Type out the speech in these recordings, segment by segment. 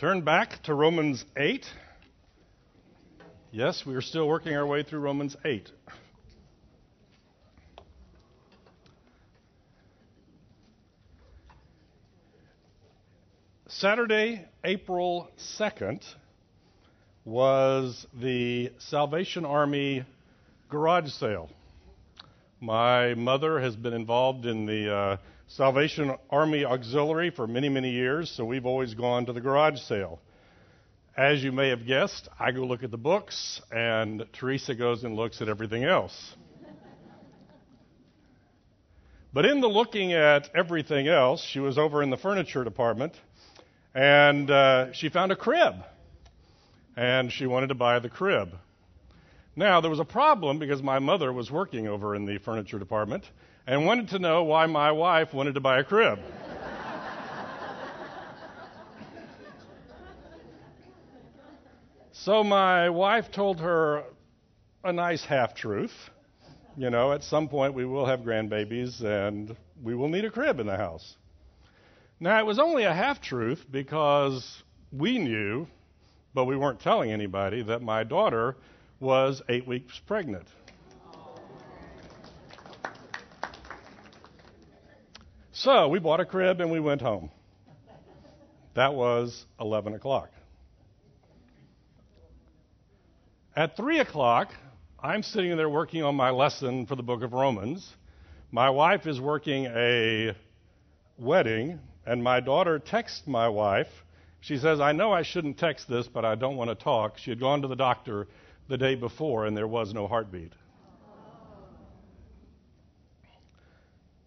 Turn back to Romans 8. Yes, we are still working our way through Romans 8. Saturday, April 2nd, was the Salvation Army garage sale. My mother has been involved in the uh, Salvation Army Auxiliary for many, many years, so we've always gone to the garage sale. As you may have guessed, I go look at the books, and Teresa goes and looks at everything else. But in the looking at everything else, she was over in the furniture department, and uh, she found a crib, and she wanted to buy the crib. Now, there was a problem because my mother was working over in the furniture department, and wanted to know why my wife wanted to buy a crib. so my wife told her a nice half truth. You know, at some point we will have grandbabies and we will need a crib in the house. Now, it was only a half truth because we knew, but we weren't telling anybody, that my daughter was eight weeks pregnant. So we bought a crib and we went home. That was 11 o'clock. At 3 o'clock, I'm sitting there working on my lesson for the book of Romans. My wife is working a wedding, and my daughter texts my wife. She says, I know I shouldn't text this, but I don't want to talk. She had gone to the doctor the day before, and there was no heartbeat.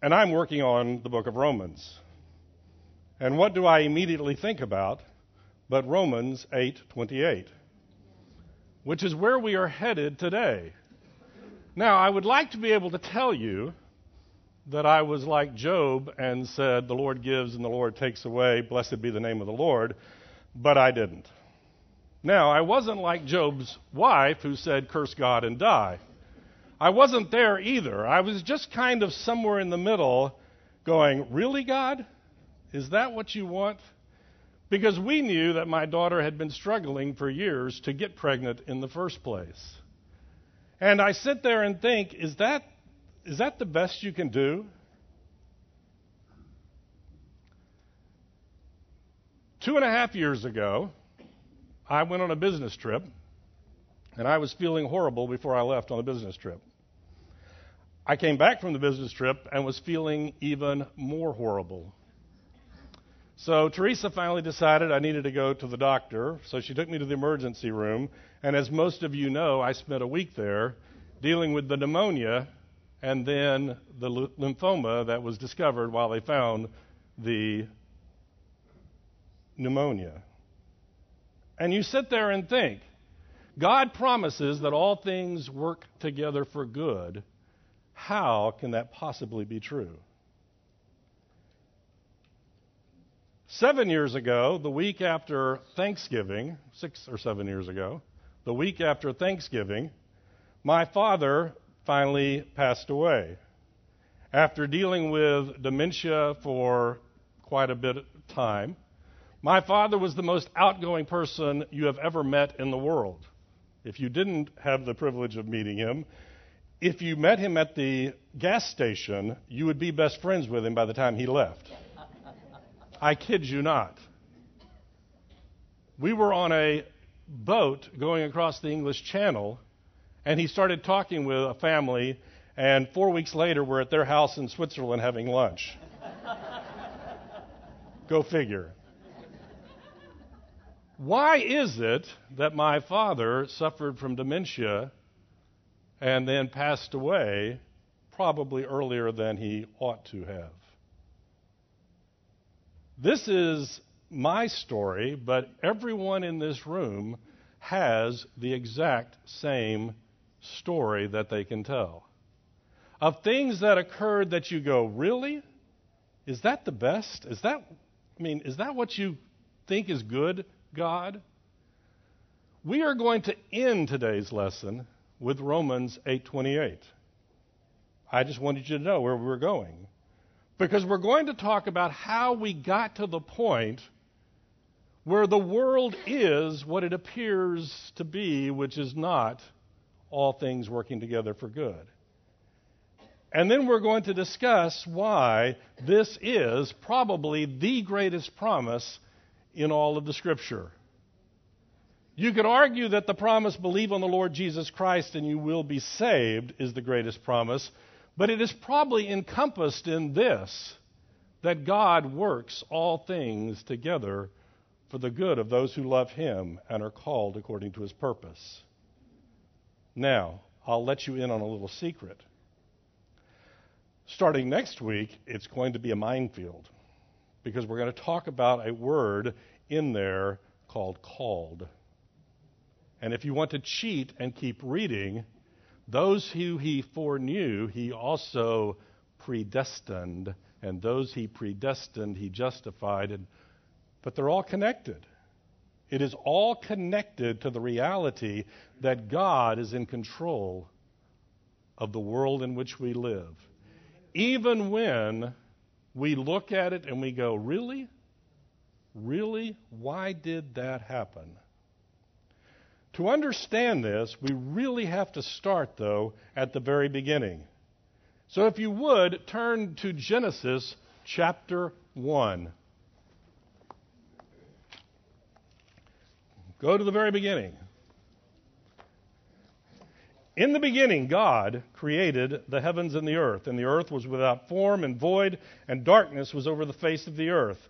And I'm working on the book of Romans. And what do I immediately think about but Romans 8:28, which is where we are headed today. Now, I would like to be able to tell you that I was like Job and said, The Lord gives and the Lord takes away, blessed be the name of the Lord, but I didn't. Now, I wasn't like Job's wife who said, Curse God and die. I wasn't there either. I was just kind of somewhere in the middle going, Really, God? Is that what you want? Because we knew that my daughter had been struggling for years to get pregnant in the first place. And I sit there and think, is that, is that the best you can do? Two and a half years ago, I went on a business trip, and I was feeling horrible before I left on a business trip. I came back from the business trip and was feeling even more horrible. So Teresa finally decided I needed to go to the doctor, so she took me to the emergency room. And as most of you know, I spent a week there dealing with the pneumonia and then the lymphoma that was discovered while they found the pneumonia. And you sit there and think, God promises that all things work together for good how can that possibly be true? Seven years ago, the week after Thanksgiving, six or seven years ago, the week after Thanksgiving, my father finally passed away. After dealing with dementia for quite a bit of time, my father was the most outgoing person you have ever met in the world. If you didn't have the privilege of meeting him, if you met him at the gas station, you would be best friends with him by the time he left. I kid you not. We were on a boat going across the English Channel, and he started talking with a family, and four weeks later, we're at their house in Switzerland having lunch. Go figure. Why is it that my father suffered from dementia and then passed away probably earlier than he ought to have. This is my story, but everyone in this room has the exact same story that they can tell. Of things that occurred that you go, really? Is that the best? Is that, I mean, is that what you think is good, God? We are going to end today's lesson with Romans 8:28. I just wanted you to know where we were going. Because we're going to talk about how we got to the point where the world is what it appears to be, which is not all things working together for good. And then we're going to discuss why this is probably the greatest promise in all of the Scripture. You could argue that the promise, believe on the Lord Jesus Christ and you will be saved, is the greatest promise, but it is probably encompassed in this that God works all things together for the good of those who love Him and are called according to His purpose. Now, I'll let you in on a little secret. Starting next week, it's going to be a minefield because we're going to talk about a word in there called called. And if you want to cheat and keep reading, those who he foreknew, he also predestined, and those he predestined, he justified. And, but they're all connected. It is all connected to the reality that God is in control of the world in which we live. Even when we look at it and we go, Really? Really? Why did that happen? To understand this, we really have to start, though, at the very beginning. So if you would, turn to Genesis chapter 1. Go to the very beginning. In the beginning, God created the heavens and the earth, and the earth was without form and void, and darkness was over the face of the earth.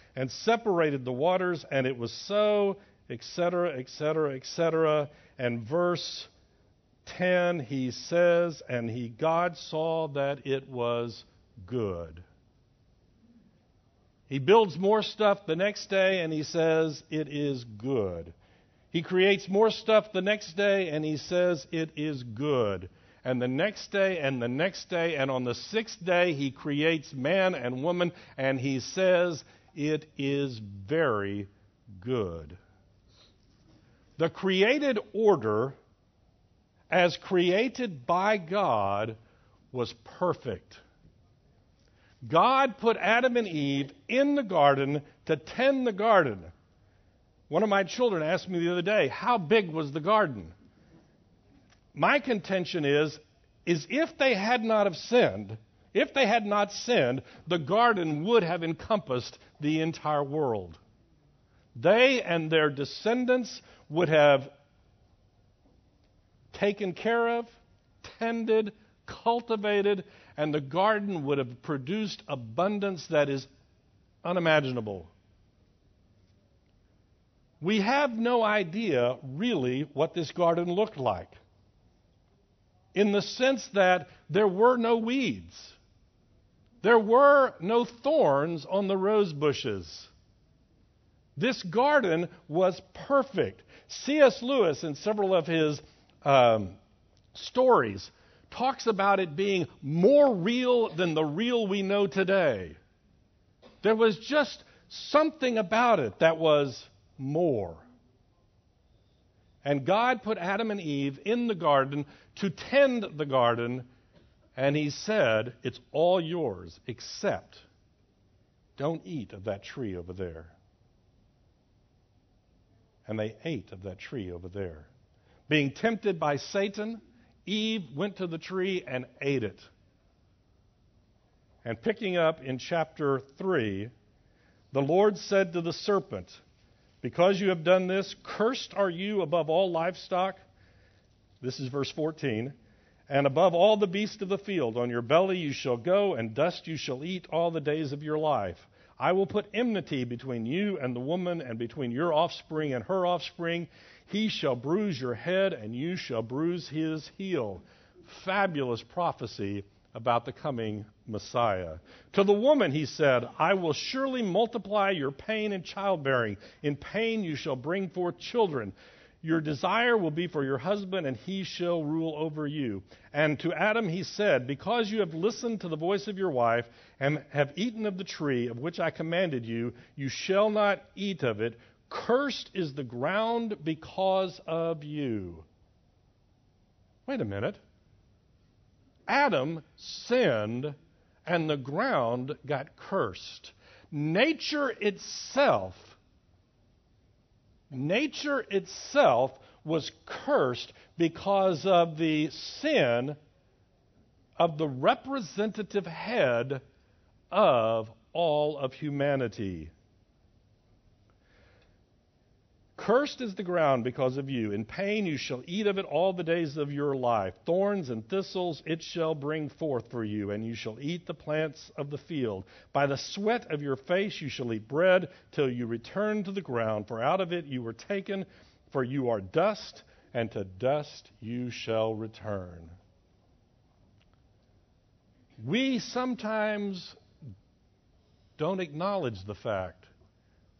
and separated the waters, and it was so, etc., etc., etc. And verse 10, he says, And he, God saw that it was good. He builds more stuff the next day, and he says, It is good. He creates more stuff the next day and he says it is good. And the next day and the next day and on the sixth day he creates man and woman and he says it is very good. The created order, as created by God, was perfect. God put Adam and Eve in the garden to tend the garden. One of my children asked me the other day, how big was the garden? My contention is, is if they had not have sinned, if they had not sinned, the garden would have encompassed the entire world. They and their descendants would have taken care of, tended, cultivated, and the garden would have produced abundance that is unimaginable we have no idea really what this garden looked like. In the sense that there were no weeds, there were no thorns on the rose bushes. This garden was perfect. C.S. Lewis, in several of his um, stories, talks about it being more real than the real we know today. There was just something about it that was more. And God put Adam and Eve in the garden to tend the garden, and He said, It's all yours, except don't eat of that tree over there. And they ate of that tree over there. Being tempted by Satan, Eve went to the tree and ate it. And picking up in chapter 3, the Lord said to the serpent, because you have done this, cursed are you above all livestock. This is verse 14. And above all the beasts of the field, on your belly you shall go, and dust you shall eat all the days of your life. I will put enmity between you and the woman, and between your offspring and her offspring. He shall bruise your head, and you shall bruise his heel. Fabulous prophecy about the coming Messiah. To the woman, he said, I will surely multiply your pain in childbearing. In pain you shall bring forth children. Your desire will be for your husband, and he shall rule over you. And to Adam he said, Because you have listened to the voice of your wife, and have eaten of the tree of which I commanded you, you shall not eat of it. Cursed is the ground because of you. Wait a minute. Adam sinned, and the ground got cursed. Nature itself nature itself was cursed because of the sin of the representative head of all of humanity. Cursed is the ground because of you. In pain you shall eat of it all the days of your life. Thorns and thistles it shall bring forth for you, and you shall eat the plants of the field. By the sweat of your face you shall eat bread till you return to the ground, for out of it you were taken, for you are dust, and to dust you shall return. We sometimes don't acknowledge the fact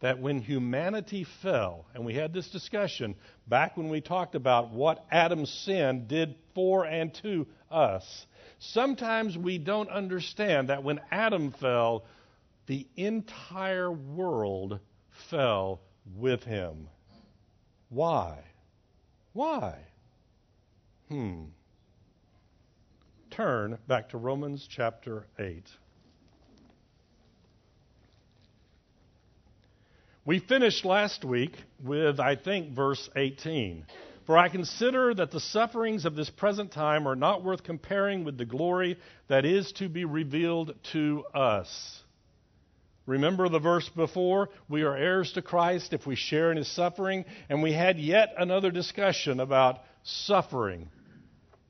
that when humanity fell, and we had this discussion back when we talked about what Adam's sin did for and to us, sometimes we don't understand that when Adam fell, the entire world fell with him. Why? Why? Hmm. Turn back to Romans chapter 8. We finished last week with, I think, verse 18. For I consider that the sufferings of this present time are not worth comparing with the glory that is to be revealed to us. Remember the verse before? We are heirs to Christ if we share in his suffering. And we had yet another discussion about suffering.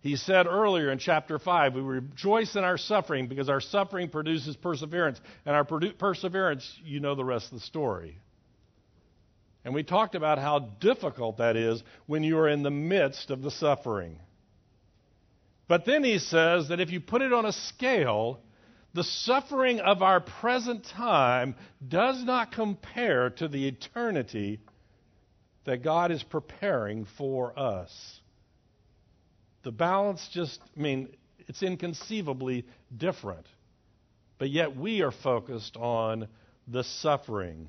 He said earlier in chapter 5, we rejoice in our suffering because our suffering produces perseverance. And our perseverance, you know the rest of the story. And we talked about how difficult that is when you are in the midst of the suffering. But then he says that if you put it on a scale, the suffering of our present time does not compare to the eternity that God is preparing for us. The balance just, I mean, it's inconceivably different. But yet we are focused on the suffering.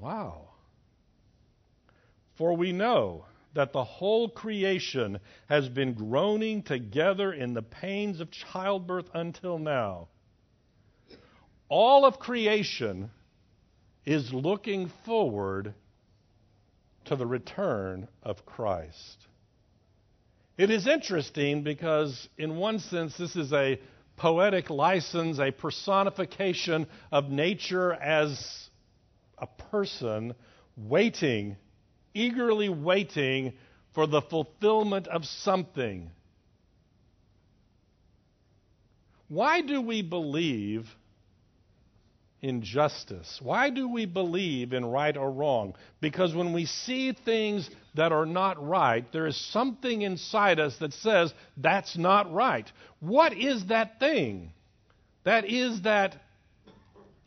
Wow. For we know that the whole creation has been groaning together in the pains of childbirth until now. All of creation is looking forward to the return of Christ. It is interesting because, in one sense, this is a poetic license, a personification of nature as a person waiting, eagerly waiting for the fulfillment of something. Why do we believe in justice? Why do we believe in right or wrong? Because when we see things that are not right, there is something inside us that says that's not right. What is that thing? That is that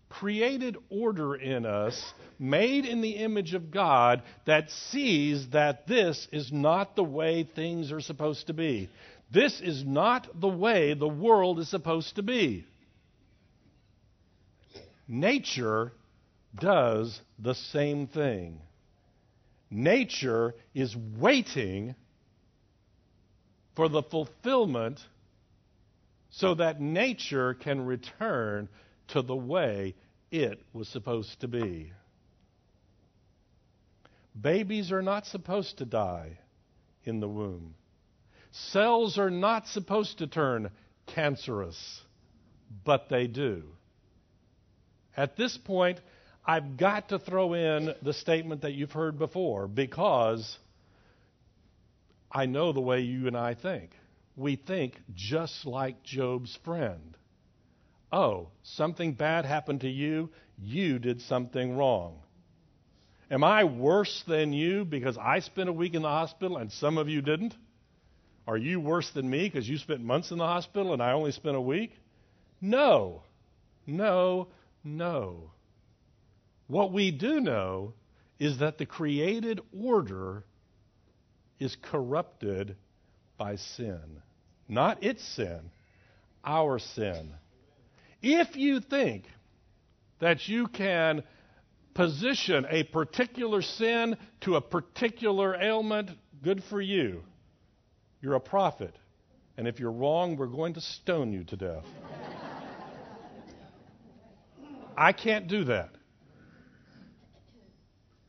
created order in us, made in the image of God, that sees that this is not the way things are supposed to be. This is not the way the world is supposed to be. Nature does the same thing. Nature is waiting for the fulfillment so that nature can return to the way it was supposed to be. Babies are not supposed to die in the womb. Cells are not supposed to turn cancerous, but they do. At this point, I've got to throw in the statement that you've heard before because I know the way you and I think. We think just like Job's friend. Oh, something bad happened to you. You did something wrong. Am I worse than you because I spent a week in the hospital and some of you didn't? Are you worse than me because you spent months in the hospital and I only spent a week? No. No, no. What we do know is that the created order is corrupted by sin. Not its sin, our sin. If you think that you can position a particular sin to a particular ailment, good for you. You're a prophet. And if you're wrong, we're going to stone you to death. I can't do that.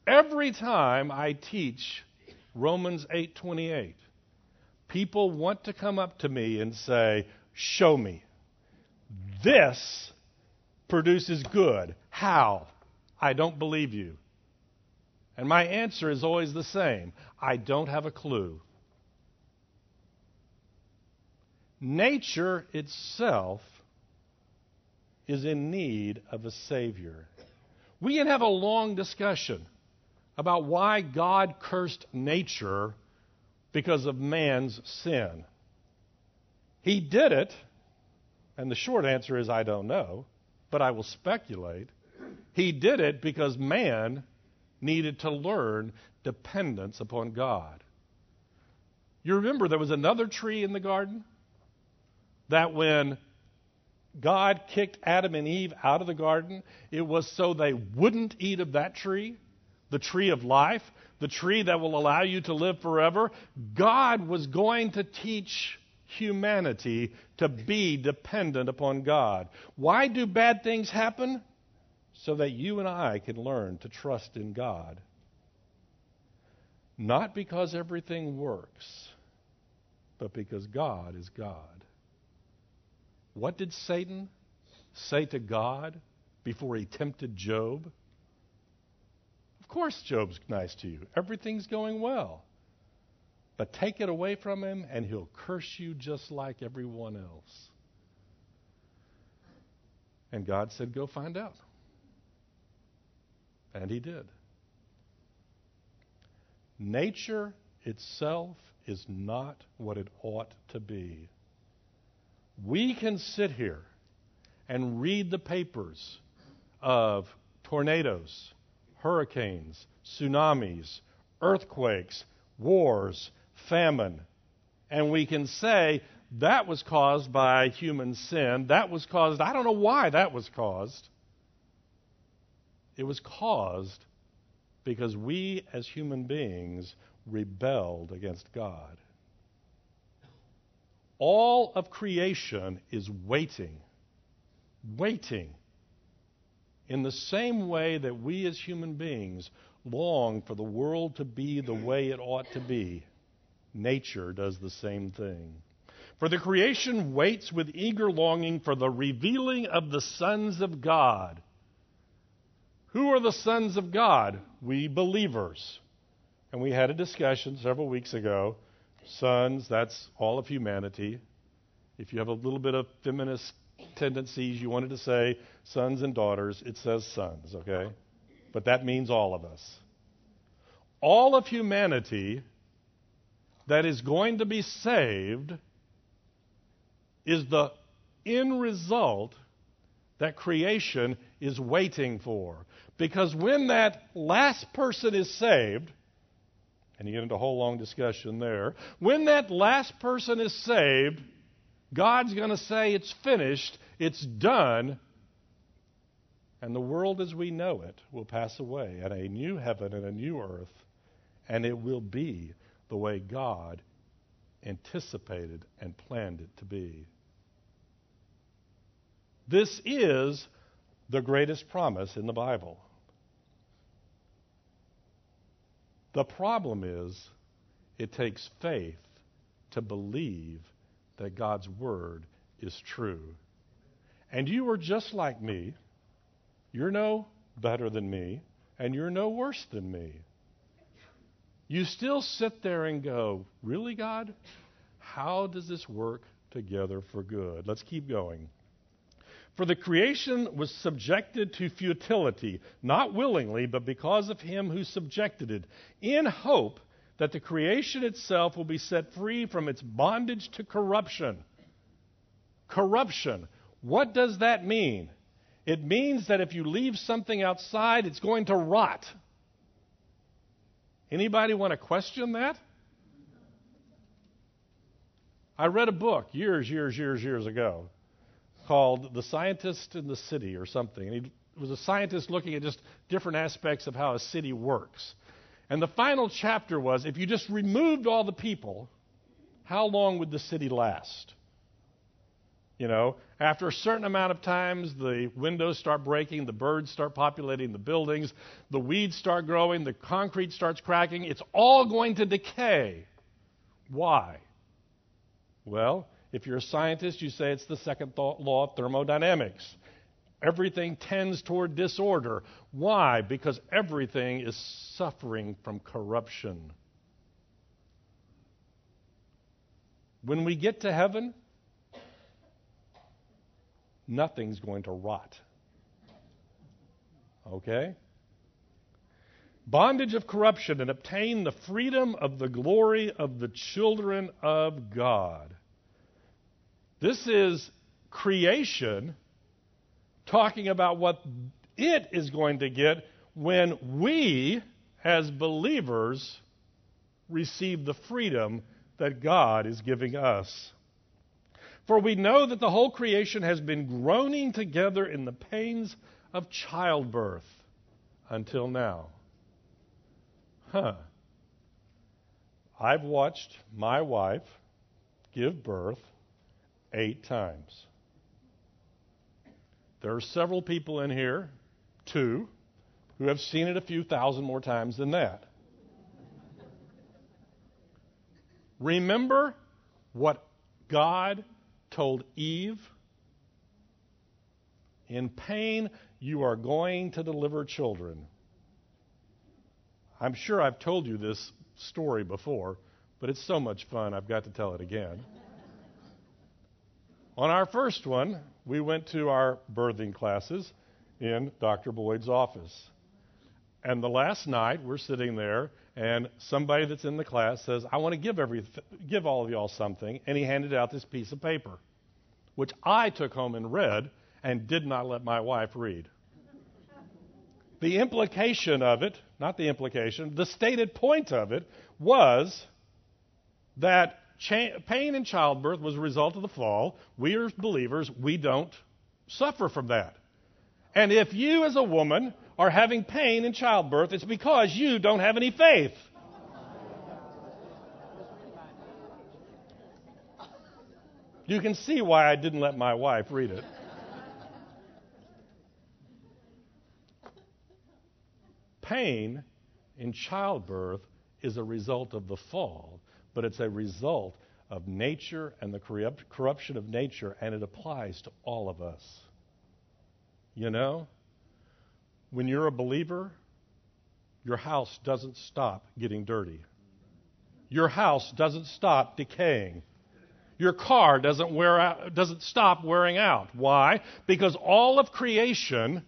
Every time I teach Romans 8:28, people want to come up to me and say, "Show me. This produces good. How?" I don't believe you. And my answer is always the same I don't have a clue. Nature itself is in need of a Savior. We can have a long discussion about why God cursed nature because of man's sin. He did it, and the short answer is I don't know, but I will speculate. He did it because man needed to learn dependence upon God. You remember there was another tree in the garden that when God kicked Adam and Eve out of the garden, it was so they wouldn't eat of that tree, the tree of life, the tree that will allow you to live forever. God was going to teach humanity to be dependent upon God. Why do bad things happen? so that you and I can learn to trust in God. Not because everything works, but because God is God. What did Satan say to God before he tempted Job? Of course, Job's nice to you. Everything's going well. But take it away from him, and he'll curse you just like everyone else. And God said, Go find out. And he did. Nature itself is not what it ought to be. We can sit here and read the papers of tornadoes, hurricanes, tsunamis, earthquakes, wars, famine, and we can say that was caused by human sin. That was caused, I don't know why that was caused. It was caused because we as human beings rebelled against God. All of creation is waiting, waiting in the same way that we as human beings long for the world to be the way it ought to be. Nature does the same thing. For the creation waits with eager longing for the revealing of the sons of God. Who are the sons of God? We believers. And we had a discussion several weeks ago. Sons, that's all of humanity. If you have a little bit of feminist tendencies, you wanted to say sons and daughters, it says sons, okay? But that means all of us. All of humanity that is going to be saved is the end result that creation is waiting for. Because when that last person is saved, and you get into a whole long discussion there, when that last person is saved, God's going to say, It's finished, it's done, and the world as we know it will pass away, and a new heaven and a new earth, and it will be the way God anticipated and planned it to be. This is the greatest promise in the Bible. The problem is, it takes faith to believe that God's Word is true. And you are just like me. You're no better than me, and you're no worse than me. You still sit there and go, Really, God? How does this work together for good? Let's keep going. For the creation was subjected to futility, not willingly, but because of him who subjected it, in hope that the creation itself will be set free from its bondage to corruption. Corruption. What does that mean? It means that if you leave something outside, it's going to rot. Anybody want to question that? I read a book years, years, years, years ago called The Scientist in the City or something. And he was a scientist looking at just different aspects of how a city works. And the final chapter was if you just removed all the people, how long would the city last? You know, after a certain amount of times, the windows start breaking, the birds start populating the buildings, the weeds start growing, the concrete starts cracking. It's all going to decay. Why? Well, if you're a scientist, you say it's the second th- law of thermodynamics. Everything tends toward disorder. Why? Because everything is suffering from corruption. When we get to heaven, nothing's going to rot. Okay? Bondage of corruption and obtain the freedom of the glory of the children of God. This is creation talking about what it is going to get when we, as believers, receive the freedom that God is giving us. For we know that the whole creation has been groaning together in the pains of childbirth until now. Huh. I've watched my wife give birth eight times. There are several people in here, two, who have seen it a few thousand more times than that. Remember what God told Eve? In pain, you are going to deliver children. I'm sure I've told you this story before, but it's so much fun, I've got to tell it again. On our first one, we went to our birthing classes in Dr. Boyd's office. And the last night, we're sitting there, and somebody that's in the class says, I want to give, every, give all of y'all something. And he handed out this piece of paper, which I took home and read and did not let my wife read. The implication of it, not the implication, the stated point of it was that cha- pain in childbirth was a result of the fall. We are believers, we don't suffer from that. And if you, as a woman, are having pain in childbirth, it's because you don't have any faith. You can see why I didn't let my wife read it. Pain in childbirth is a result of the fall but it's a result of nature and the corrupt, corruption of nature, and it applies to all of us. You know, when you're a believer, your house doesn't stop getting dirty. Your house doesn't stop decaying. Your car doesn't wear out, doesn't stop wearing out. Why? Because all of creation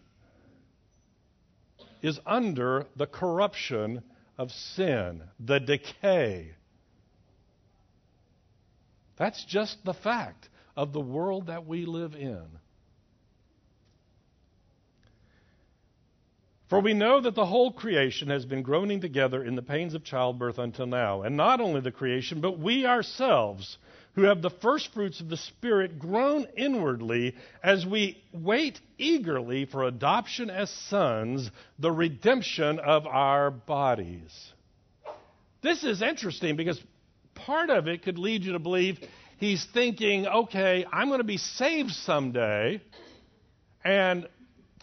is under the corruption of sin, the decay. That's just the fact of the world that we live in. For we know that the whole creation has been groaning together in the pains of childbirth until now. And not only the creation, but we ourselves, who have the first fruits of the Spirit, groan inwardly as we wait eagerly for adoption as sons, the redemption of our bodies. This is interesting because part of it could lead you to believe he's thinking, okay, I'm going to be saved someday, and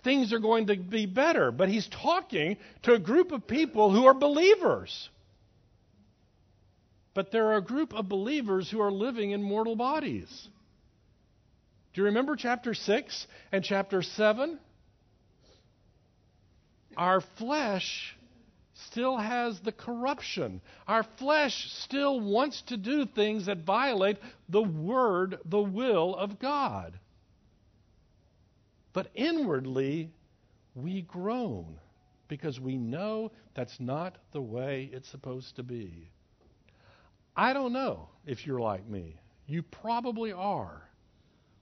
things are going to be better. But he's talking to a group of people who are believers. But there are a group of believers who are living in mortal bodies. Do you remember chapter 6 and chapter 7? Our flesh still has the corruption. Our flesh still wants to do things that violate the word, the will of God. But inwardly, we groan because we know that's not the way it's supposed to be. I don't know if you're like me. You probably are.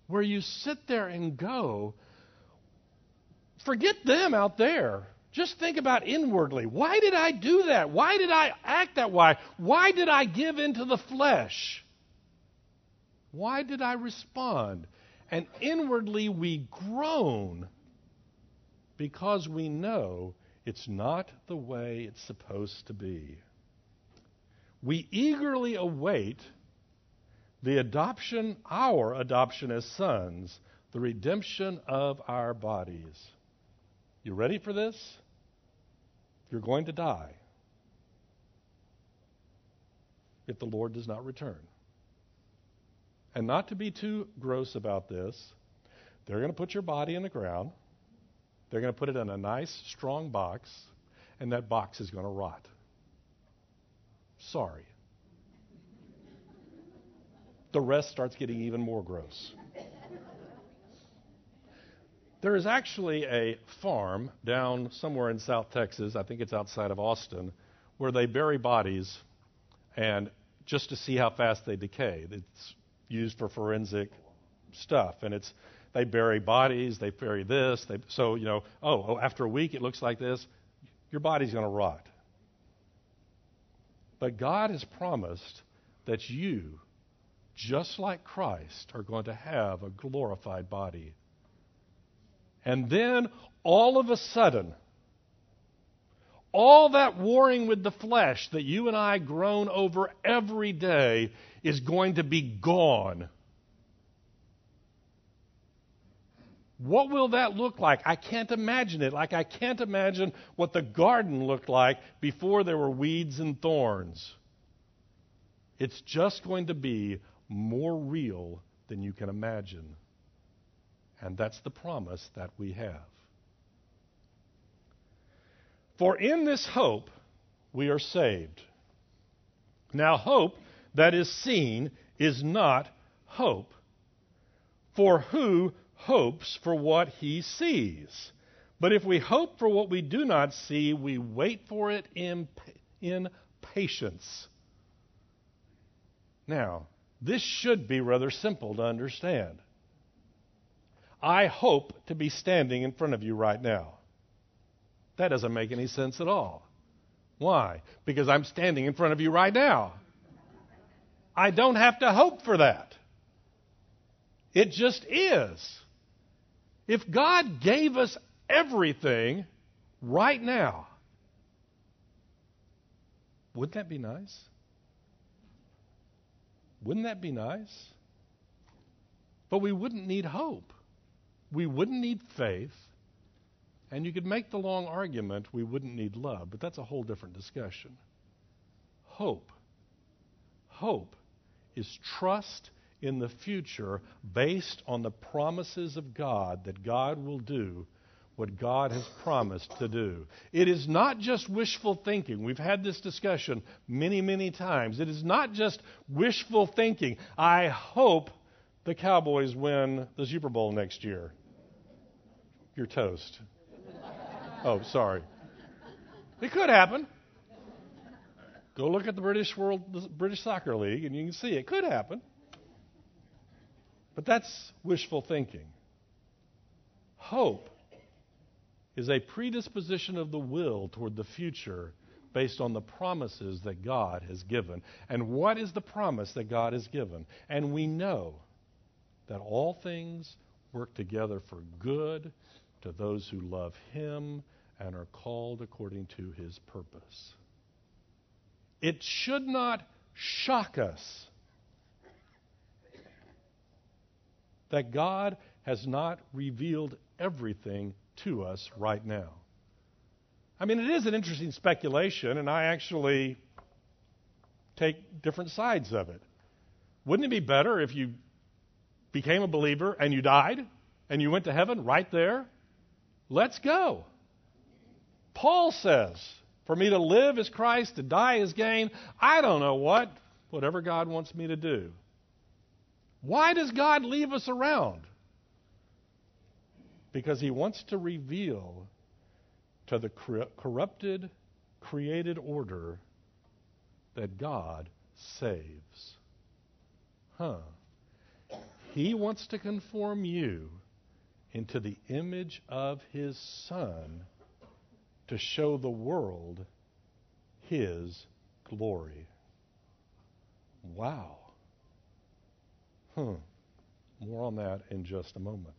Where you sit there and go, forget them out there. Just think about inwardly. Why did I do that? Why did I act that way? Why did I give into the flesh? Why did I respond? And inwardly we groan because we know it's not the way it's supposed to be. We eagerly await the adoption, our adoption as sons, the redemption of our bodies. You ready for this? You're going to die if the Lord does not return. And not to be too gross about this, they're going to put your body in the ground. They're going to put it in a nice, strong box, and that box is going to rot. Sorry. The rest starts getting even more gross. There is actually a farm down somewhere in South Texas, I think it's outside of Austin, where they bury bodies and just to see how fast they decay. It's used for forensic stuff and it's they bury bodies, they bury this, they, so you know, oh, oh, after a week it looks like this, your body's going to rot. But God has promised that you, just like Christ, are going to have a glorified body. And then all of a sudden, all that warring with the flesh that you and I groan over every day is going to be gone. What will that look like? I can't imagine it. Like I can't imagine what the garden looked like before there were weeds and thorns. It's just going to be more real than you can imagine. And that's the promise that we have. For in this hope we are saved. Now, hope that is seen is not hope. For who hopes for what he sees? But if we hope for what we do not see, we wait for it in, in patience. Now, this should be rather simple to understand. I hope to be standing in front of you right now. That doesn't make any sense at all. Why? Because I'm standing in front of you right now. I don't have to hope for that. It just is. If God gave us everything right now, wouldn't that be nice? Wouldn't that be nice? But we wouldn't need hope we wouldn't need faith, and you could make the long argument we wouldn't need love, but that's a whole different discussion. Hope. Hope is trust in the future based on the promises of God that God will do what God has promised to do. It is not just wishful thinking. We've had this discussion many, many times. It is not just wishful thinking. I hope the Cowboys win the Super Bowl next year. You're toast. Oh, sorry. It could happen. Go look at the British World, the British Soccer League, and you can see it could happen. But that's wishful thinking. Hope is a predisposition of the will toward the future based on the promises that God has given. And what is the promise that God has given? And we know that all things work together for good to those who love him and are called according to his purpose. It should not shock us that God has not revealed everything to us right now. I mean, it is an interesting speculation, and I actually take different sides of it. Wouldn't it be better if you became a believer and you died and you went to heaven right there? Let's go. Paul says For me to live is Christ, to die is gain. I don't know what, whatever God wants me to do. Why does God leave us around? Because He wants to reveal to the corrupted, created order that God saves. Huh. He wants to conform you into the image of His Son to show the world His glory. Wow. Hmm. More on that in just a moment.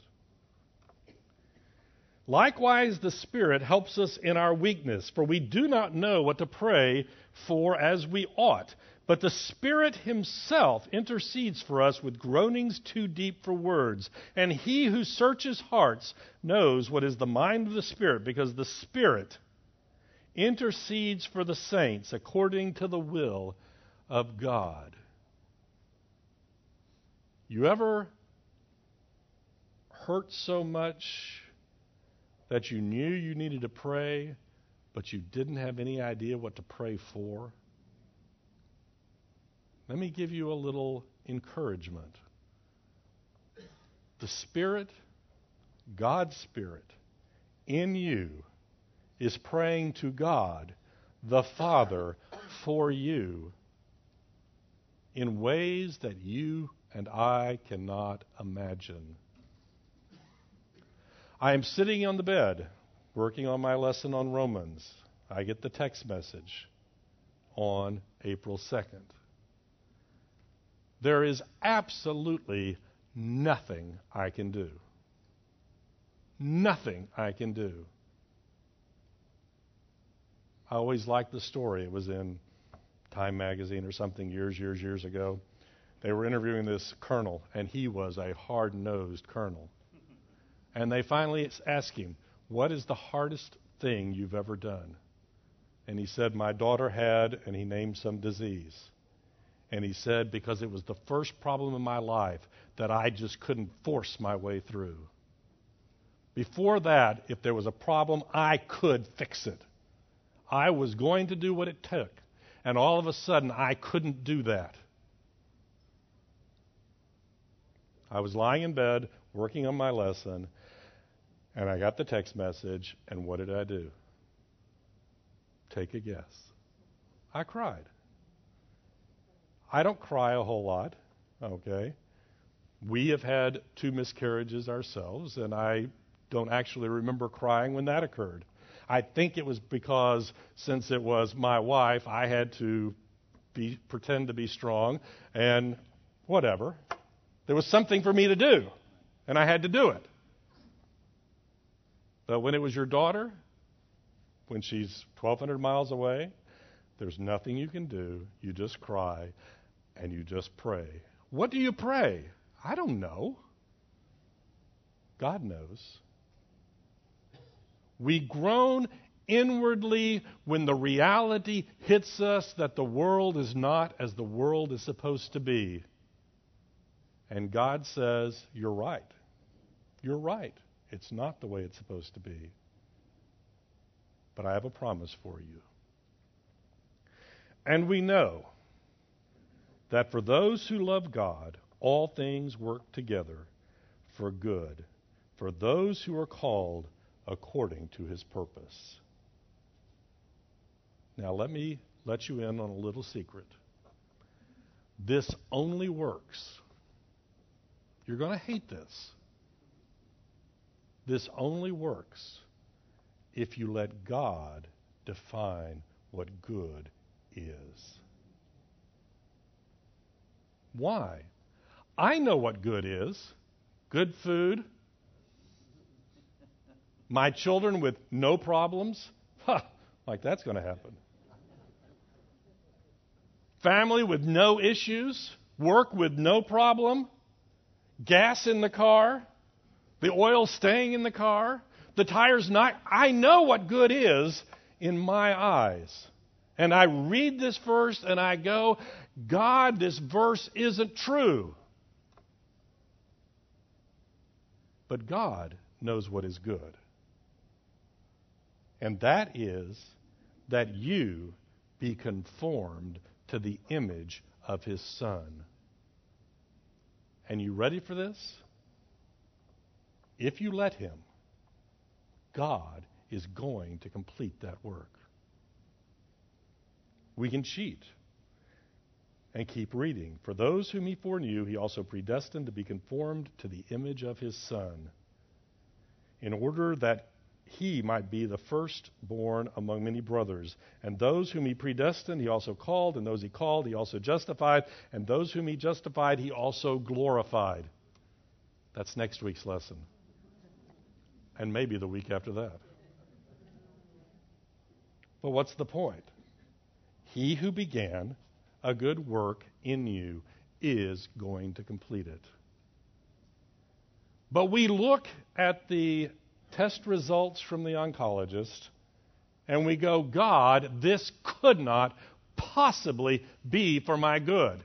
Likewise, the Spirit helps us in our weakness, for we do not know what to pray for as we ought. But the Spirit Himself intercedes for us with groanings too deep for words. And He who searches hearts knows what is the mind of the Spirit, because the Spirit intercedes for the saints according to the will of God. You ever hurt so much that you knew you needed to pray, but you didn't have any idea what to pray for? Let me give you a little encouragement. The Spirit, God's Spirit, in you is praying to God, the Father, for you in ways that you and I cannot imagine. I am sitting on the bed working on my lesson on Romans. I get the text message on April 2nd. There is absolutely nothing I can do. Nothing I can do. I always liked the story. It was in Time magazine or something years, years, years ago. They were interviewing this colonel, and he was a hard nosed colonel. And they finally asked him, What is the hardest thing you've ever done? And he said, My daughter had, and he named some disease. And he said, Because it was the first problem in my life that I just couldn't force my way through. Before that, if there was a problem, I could fix it. I was going to do what it took. And all of a sudden, I couldn't do that. I was lying in bed working on my lesson, and I got the text message, and what did I do? Take a guess. I cried. I don't cry a whole lot, okay? We have had two miscarriages ourselves, and I don't actually remember crying when that occurred. I think it was because since it was my wife, I had to be, pretend to be strong and whatever. There was something for me to do, and I had to do it. But when it was your daughter, when she's 1,200 miles away, there's nothing you can do. You just cry and you just pray. What do you pray? I don't know. God knows. We groan inwardly when the reality hits us that the world is not as the world is supposed to be. And God says, You're right. You're right. It's not the way it's supposed to be. But I have a promise for you. And we know that for those who love God, all things work together for good, for those who are called according to his purpose. Now, let me let you in on a little secret. This only works. You're going to hate this. This only works if you let God define what good is. Why? I know what good is good food, my children with no problems. Huh, like that's going to happen. Family with no issues, work with no problem, gas in the car, the oil staying in the car, the tires not. I know what good is in my eyes. And I read this verse and I go, God, this verse isn't true. But God knows what is good. And that is that you be conformed to the image of his Son. And you ready for this? If you let him, God is going to complete that work. We can cheat and keep reading. For those whom he foreknew, he also predestined to be conformed to the image of his Son, in order that he might be the firstborn among many brothers. And those whom he predestined, he also called, and those he called, he also justified, and those whom he justified, he also glorified. That's next week's lesson. And maybe the week after that. But what's the point? He who began a good work in you is going to complete it. But we look at the test results from the oncologist, and we go, God, this could not possibly be for my good.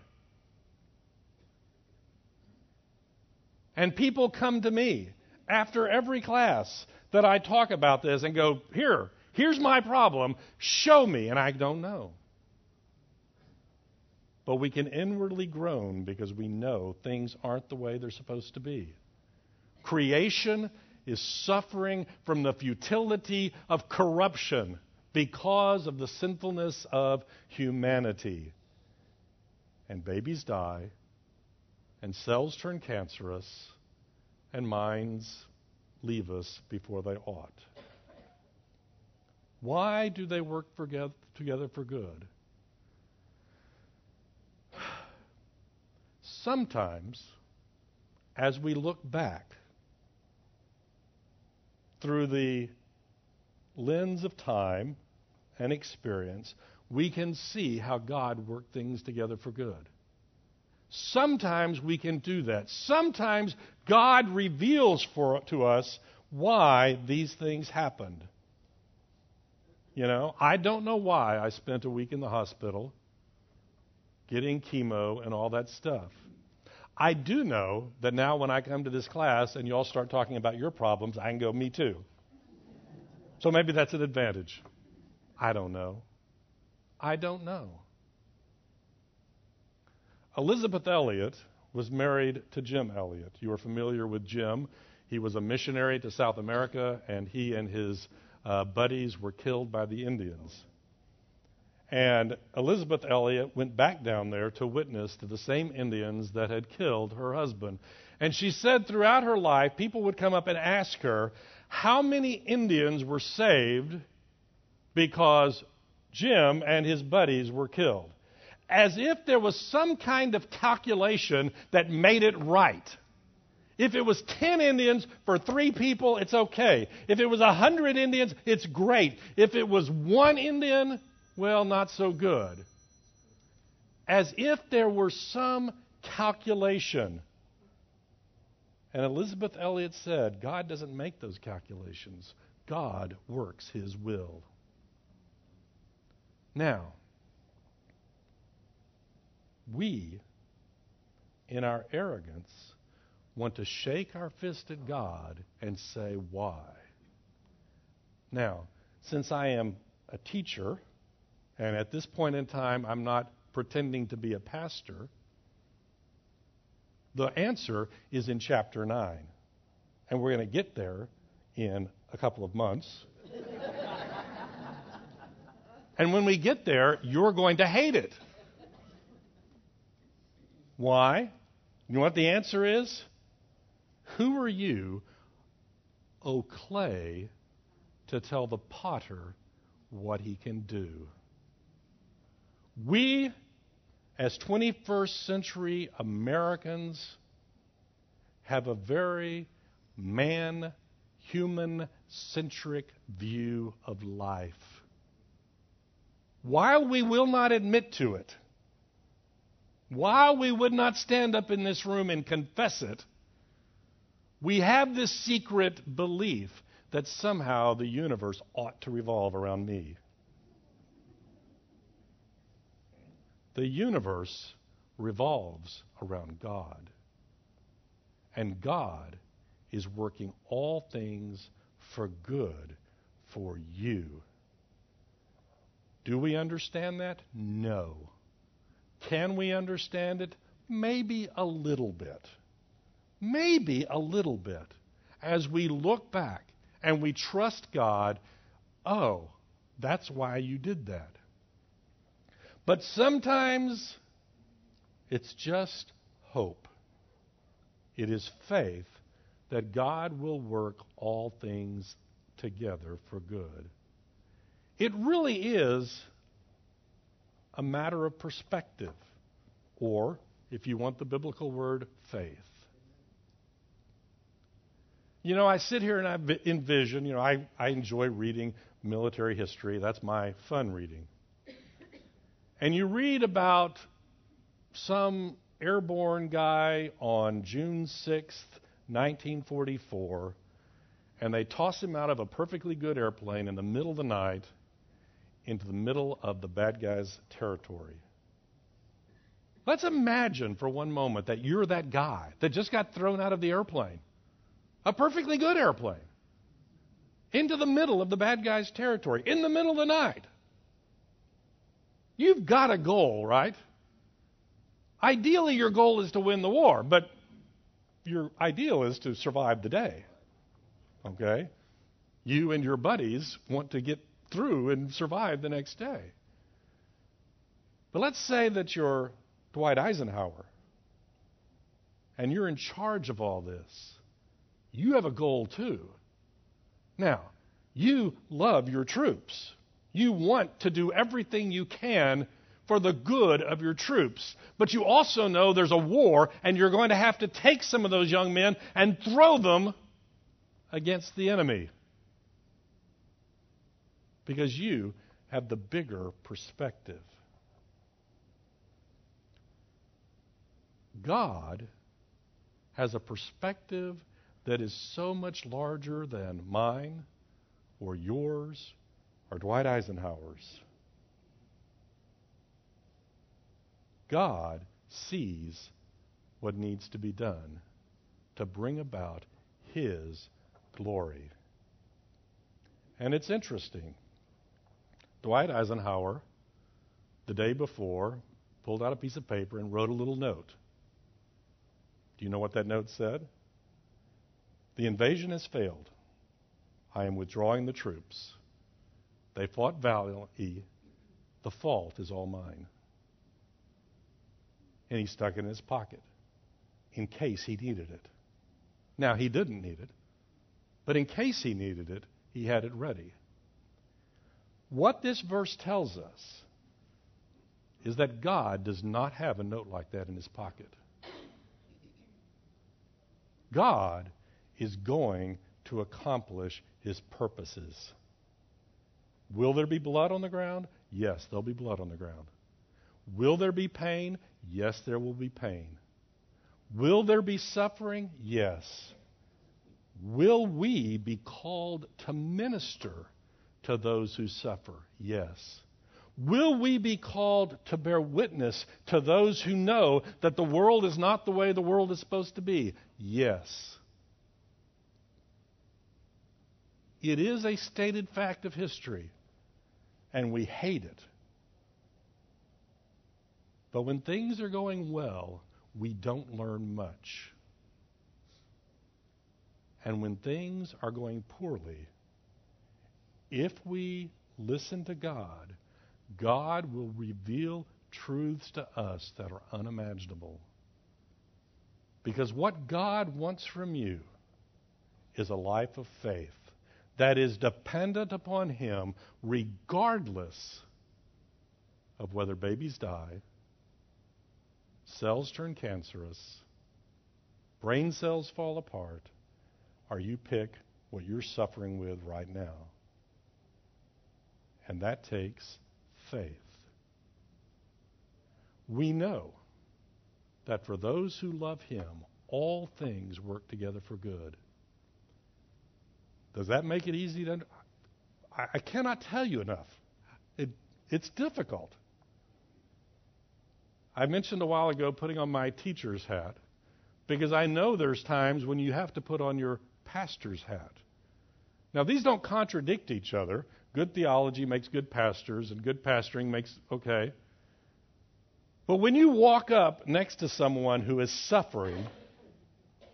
And people come to me after every class that I talk about this and go, Here, here's my problem, show me. And I don't know. But we can inwardly groan because we know things aren't the way they're supposed to be. Creation is suffering from the futility of corruption because of the sinfulness of humanity. And babies die, and cells turn cancerous, and minds leave us before they ought. Why do they work together for good? Sometimes, as we look back, through the lens of time and experience, we can see how God worked things together for good. Sometimes we can do that. Sometimes God reveals for, to us why these things happened. You know, I don't know why I spent a week in the hospital getting chemo and all that stuff. I do know that now when I come to this class and you all start talking about your problems, I can go, me too. So maybe that's an advantage. I don't know. I don't know. Elisabeth Elliot was married to Jim Elliot. You are familiar with Jim. He was a missionary to South America, and he and his uh, buddies were killed by the Indians. And Elisabeth Elliot went back down there to witness to the same Indians that had killed her husband. And she said throughout her life, people would come up and ask her how many Indians were saved because Jim and his buddies were killed. As if there was some kind of calculation that made it right. If it was 10 Indians for three people, it's okay. If it was 100 Indians, it's great. If it was one Indian, well, not so good. As if there were some calculation. And Elisabeth Elliot said, God doesn't make those calculations, God works His will. Now, we, in our arrogance, want to shake our fist at God and say, Why? Now, since I am a teacher, and at this point in time, I'm not pretending to be a pastor. The answer is in chapter 9. And we're going to get there in a couple of months. and when we get there, you're going to hate it. Why? You know what the answer is? Who are you, O clay, to tell the potter what he can do? We, as 21st century Americans, have a very man, human centric view of life. While we will not admit to it, while we would not stand up in this room and confess it, we have this secret belief that somehow the universe ought to revolve around me. The universe revolves around God. And God is working all things for good for you. Do we understand that? No. Can we understand it? Maybe a little bit. Maybe a little bit. As we look back and we trust God, oh, that's why you did that. But sometimes it's just hope. It is faith that God will work all things together for good. It really is a matter of perspective, or, if you want the biblical word, faith. You know, I sit here and I envision, you know, I, I enjoy reading military history. That's my fun reading. And you read about some airborne guy on June 6th, 1944, and they toss him out of a perfectly good airplane in the middle of the night into the middle of the bad guy's territory. Let's imagine for one moment that you're that guy that just got thrown out of the airplane, a perfectly good airplane, into the middle of the bad guy's territory, in the middle of the night. You've got a goal, right? Ideally, your goal is to win the war, but your ideal is to survive the day. Okay? You and your buddies want to get through and survive the next day. But let's say that you're Dwight Eisenhower and you're in charge of all this. You have a goal too. Now, you love your troops. You want to do everything you can for the good of your troops. But you also know there's a war, and you're going to have to take some of those young men and throw them against the enemy. Because you have the bigger perspective. God has a perspective that is so much larger than mine or yours or Dwight Eisenhower's. God sees what needs to be done to bring about His glory. And it's interesting. Dwight Eisenhower, the day before, pulled out a piece of paper and wrote a little note. Do you know what that note said? The invasion has failed. I am withdrawing the troops. They fought valiantly. The fault is all mine and he stuck it in his pocket in case he needed it. Now, he didn't need it, but in case he needed it, he had it ready. What this verse tells us is that God does not have a note like that in his pocket. God is going to accomplish his purposes. Will there be blood on the ground? Yes, there'll be blood on the ground. Will there be pain? Yes, there will be pain. Will there be suffering? Yes. Will we be called to minister to those who suffer? Yes. Will we be called to bear witness to those who know that the world is not the way the world is supposed to be? Yes. It is a stated fact of history, and we hate it. But when things are going well, we don't learn much. And when things are going poorly, if we listen to God, God will reveal truths to us that are unimaginable. Because what God wants from you is a life of faith that is dependent upon Him regardless of whether babies die cells turn cancerous, brain cells fall apart, or you pick what you're suffering with right now. And that takes faith. We know that for those who love Him, all things work together for good. Does that make it easy to? I, I cannot tell you enough. It, it's difficult. I mentioned a while ago putting on my teacher's hat because I know there's times when you have to put on your pastor's hat. Now, these don't contradict each other Good theology makes good pastors, and good pastoring makes, okay. But when you walk up next to someone who is suffering,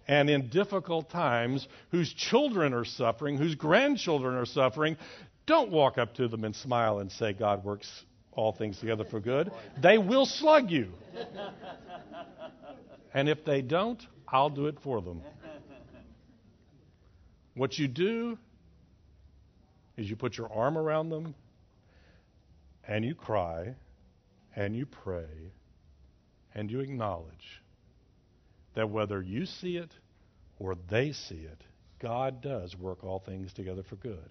and in difficult times, whose children are suffering, whose grandchildren are suffering, don't walk up to them and smile and say, God works all things together for good. They will slug you. And if they don't, I'll do it for them. What you do is you put your arm around them and you cry and you pray and you acknowledge that whether you see it or they see it, God does work all things together for good.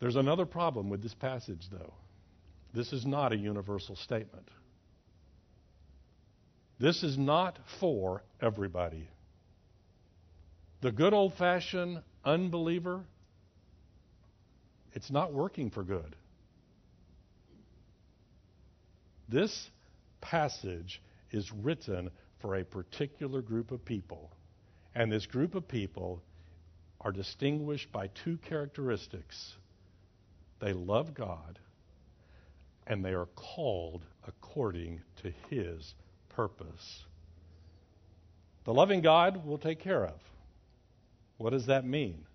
There's another problem with this passage, though. This is not a universal statement. This is not for everybody. The good old fashioned unbeliever, it's not working for good. This passage is written for a particular group of people. And this group of people are distinguished by two characteristics they love God, and they are called according to His purpose. The loving God will take care of. What does that mean?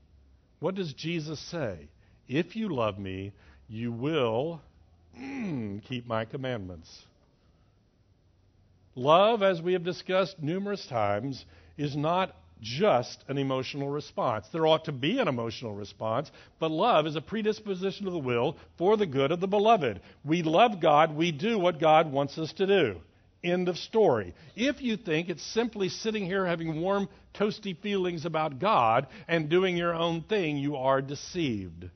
What does Jesus say? If you love me, you will mm, keep my commandments. Love, as we have discussed numerous times, is not just an emotional response. There ought to be an emotional response, but love is a predisposition of the will for the good of the beloved. We love God, we do what God wants us to do. End of story. If you think it's simply sitting here having warm, toasty feelings about God and doing your own thing, you are deceived.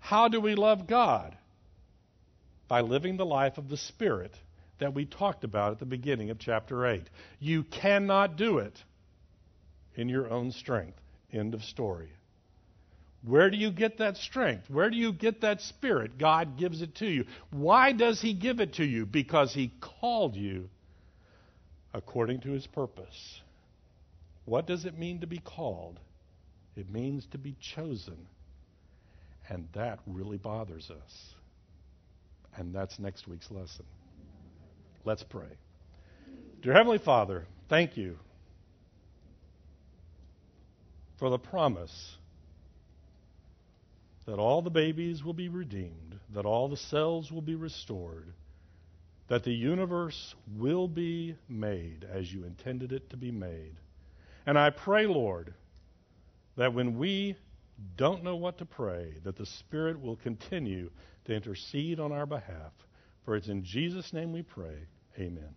How do we love God? By living the life of the Spirit that we talked about at the beginning of chapter 8. You cannot do it in your own strength. End of story. Where do you get that strength? Where do you get that spirit? God gives it to you. Why does He give it to you? Because He called you according to His purpose. What does it mean to be called? It means to be chosen. And that really bothers us. And that's next week's lesson. Let's pray. Dear Heavenly Father, thank you for the promise that all the babies will be redeemed, that all the cells will be restored, that the universe will be made as you intended it to be made. And I pray, Lord, that when we don't know what to pray, that the Spirit will continue to intercede on our behalf. For it's in Jesus' name we pray. Amen.